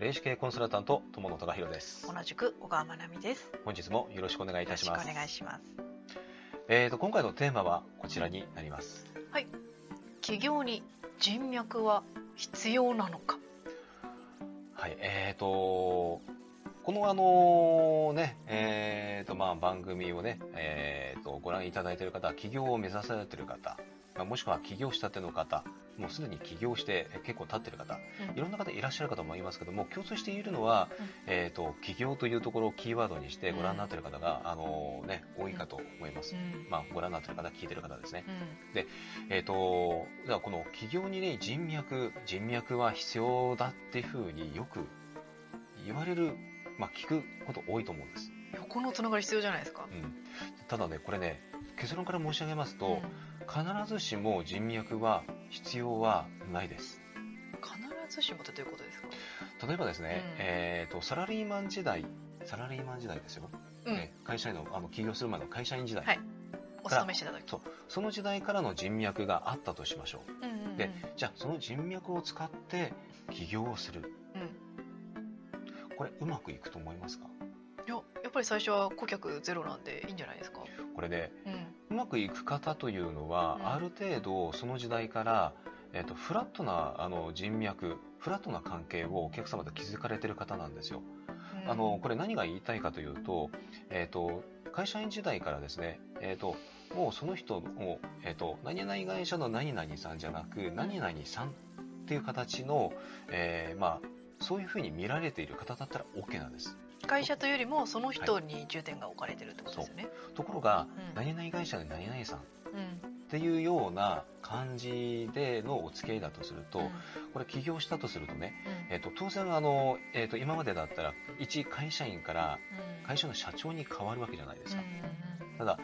霊視系コンサルタント友野隆弘です同じく小川真奈美です。本日もよろしくお願いいたしますお願いします。えーと今回のテーマはこちらになります起業に人脈は必要なのか。はいえーとこのあのねえーとまあ番組をねえーとご覧いただいている方起業を目指されている方まあもしくは起業したての方もうすでに起業してえ結構経っている方うん。いろんな方いらっしゃるかと思いますけども共通しているのは、うん。えー、と起業というところをキーワードにしてご覧になっている方が、あのね、多いかと思います、うん。まあ、ご覧になっている方聞いている方ですね、うん。えー、とではこの起業に、ね、人脈人脈は必要だっていうふうによく言われる、まあ、聞くこと多いと思うんです、横のつながり必要じゃないですか。うん、ただねこれね結論から申し上げますと、うん必ずしも人脈は必要はないです必ずしもってどういうことですか？例えばですね、うんえー、とサラリーマン時代サラリーマン時代ですよ、うん。ね会社員のあの起業する前の会社員時代、はいお勤めしてた時。そうその時代からの人脈があったとしましょううんうんうん。でじゃあその人脈を使って起業をするうん。これうまくいくと思いますか？いややっぱり最初は顧客ゼロなんでいいんじゃないですか？これねうん。うまくいく方というのは、うんある程度その時代から、えー、とフラットなあの人脈フラットな関係をお客様と築かれてる方なんですよあのこれ何が言いたいかというと,、えー、と会社員時代からですね、えー、ともうその人も、えー、と何々会社の何々さんじゃなく何々さんっていう形の、えーまあ、そういうふうに見られている方だったら OK なんです。会社というよりもその人に重点が置かれてるってことですよね。ところが、うん。何々会社で何々さんっうん。ていうような感じでのお付き合いだとすると、うん。これ起業したとするとね、うん。えー、と当然あの、えー、と今までだったら一会社員からうん。会社の社長に変わるわけじゃないですか、うん。ただ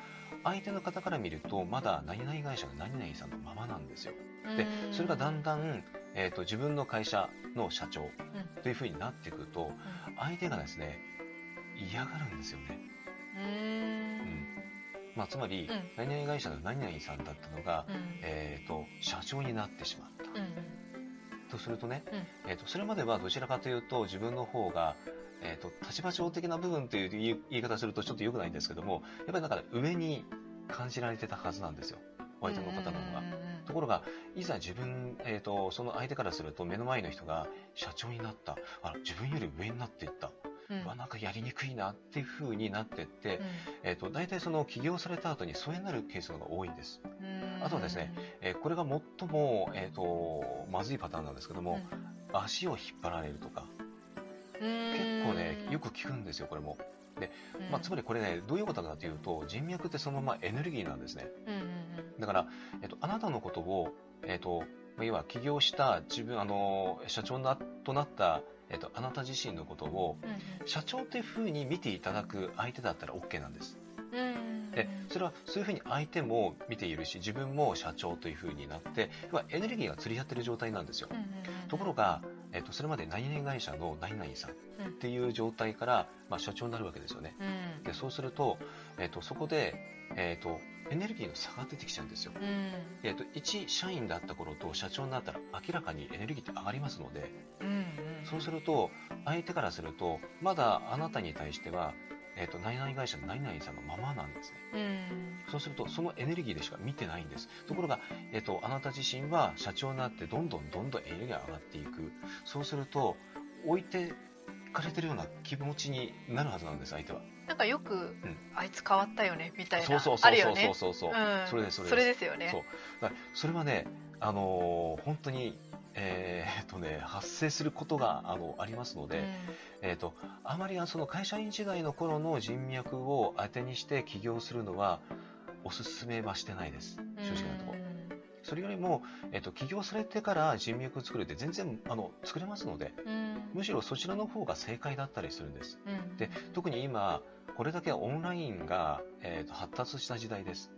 相手の方から見るとまだ何々会社の何々さんのままなんですよ。うん。でそれがだんだん、えー、と自分の会社の社長うんというふうになってくると相手がですね嫌がるんですよね、うん。うん。まあ、つまり、うん。何々会社の何々さんだったのが、うん。えー、と社長になってしまった、うん。とするとね、うん。えー、とそれまではどちらかというと自分の方が、えー、と立場上的な部分という言い方するとちょっと良くないんですけどもやっぱりだから上に感じられてたはずなんですよ。お相手の方の方が。ところがいざ自分、えー、とその相手からすると目の前の人が社長になった。あら自分より上になっていった、うん。なんかやりにくいなっていう風になってって、うん。えー、と大体その起業された後に疎遠になるケースが多いんです、うん。あとはですねえーこれが最も、えー、とまずいパターンなんですけども、足を引っ張られるとかうん結構ねよく聞くんですよこれも、うん。まあ、つまりこれねどういうことかというと人脈ってそのままエネルギーなんですね。だから、えっと、あなたのことを、えっと、まあ要は起業した自分、あの、社長なとなった、えっと、あなた自身のことを、うん社長っていうふうに見ていただく相手だったら OK なんです。で、それはそういうふうに相手も見ているし、自分も社長というふうになって、要はエネルギーが釣り合ってる状態なんですよ。ところが、えっと、それまで何々会社の何々さんっていう状態から、まあ、社長になるわけですよね。うん。で、そうすると、えっと、そこで、えっと、エネルギーの差が出てきちゃうんですよ。うん。えっと、一社員だった頃と社長になったら明らかにエネルギーって上がりますので、うんうん。そうすると相手からするとまだあなたに対しては、えっと何々会社の何々さんのままなんですね。うん。そうするとそのエネルギーでしか見てないんです。ところが、えっとあなた自身は社長になってどんどんどんどんエネルギーが上がっていく。そうすると置いてかれてるような気持ちになるはずなんです相手は。なんかよくあいつ変わったよねみたいな。そうそうそうそうあるよね。そうそうそう、う。ん。それですそれです。それですよね。そう。それはね、あのー本当に、えーっとね、発生することがあのありますので、えーっとあまりその会社員時代の頃の人脈を当てにして起業するのはおすすめはしてないです正直なところ。それよりも、えーっと起業されてから人脈を作るって全然あの作れますのでむしろそちらの方が正解だったりするんです。うんで特に今これだけオンラインが、えーと発達した時代です。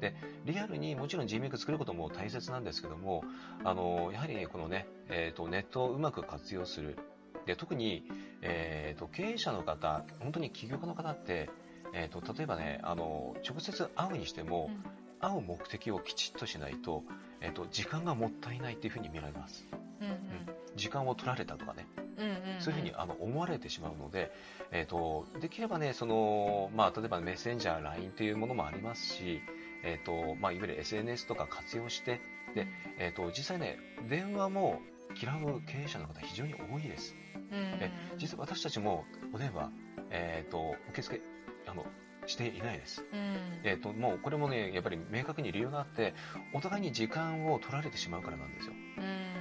でリアルにもちろん人脈作ることも大切なんですけどもあのやはりねこのね、えー、とネットをうまく活用する。で特に、えー、と経営者の方本当に起業家の方って、えー、と例えばねあの直接会うにしても、会う目的をきちっとしないと,、えー、と時間がもったいないっていうふうに見られます。うんうん。時間を取られたとかね。うんうんそういうふうにあの思われてしまうので、えー、とできればねその、まあ、例えばメッセンジャー、LINE というものもありますし、えーとまあ、いわゆる SNS とか活用して、でえー、と実際ね電話も嫌う経営者の方非常に多いです。うんえ実は私たちもお電話、えー、と受付あのしていないです。うんえー、ともうこれもねやっぱり明確に理由があってお互いに時間を取られてしまうからなんですよ。うん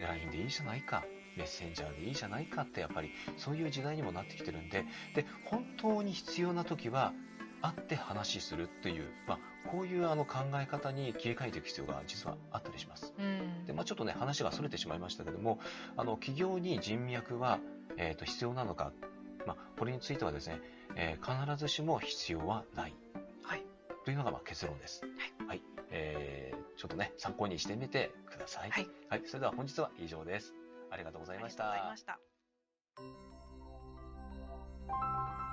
LINE でいいじゃないかメッセンジャーでいいじゃないかってやっぱりそういう時代にもなってきてるんでで本当に必要な時は会って話するっていう、まあ、こういうあの考え方に切り替えていく必要が実はあったりします。うんでまあ、ちょっとね話がそれてしまいましたけどもあの企業に人脈は、えー、と必要なのか、まあ、これについてはですね、えー必ずしも必要はない、はいというのがまあ結論です。はい、えーちょっとね参考にしてみてください。はい、はい、それでは本日は以上です。ありがとうございました。ありがとうございました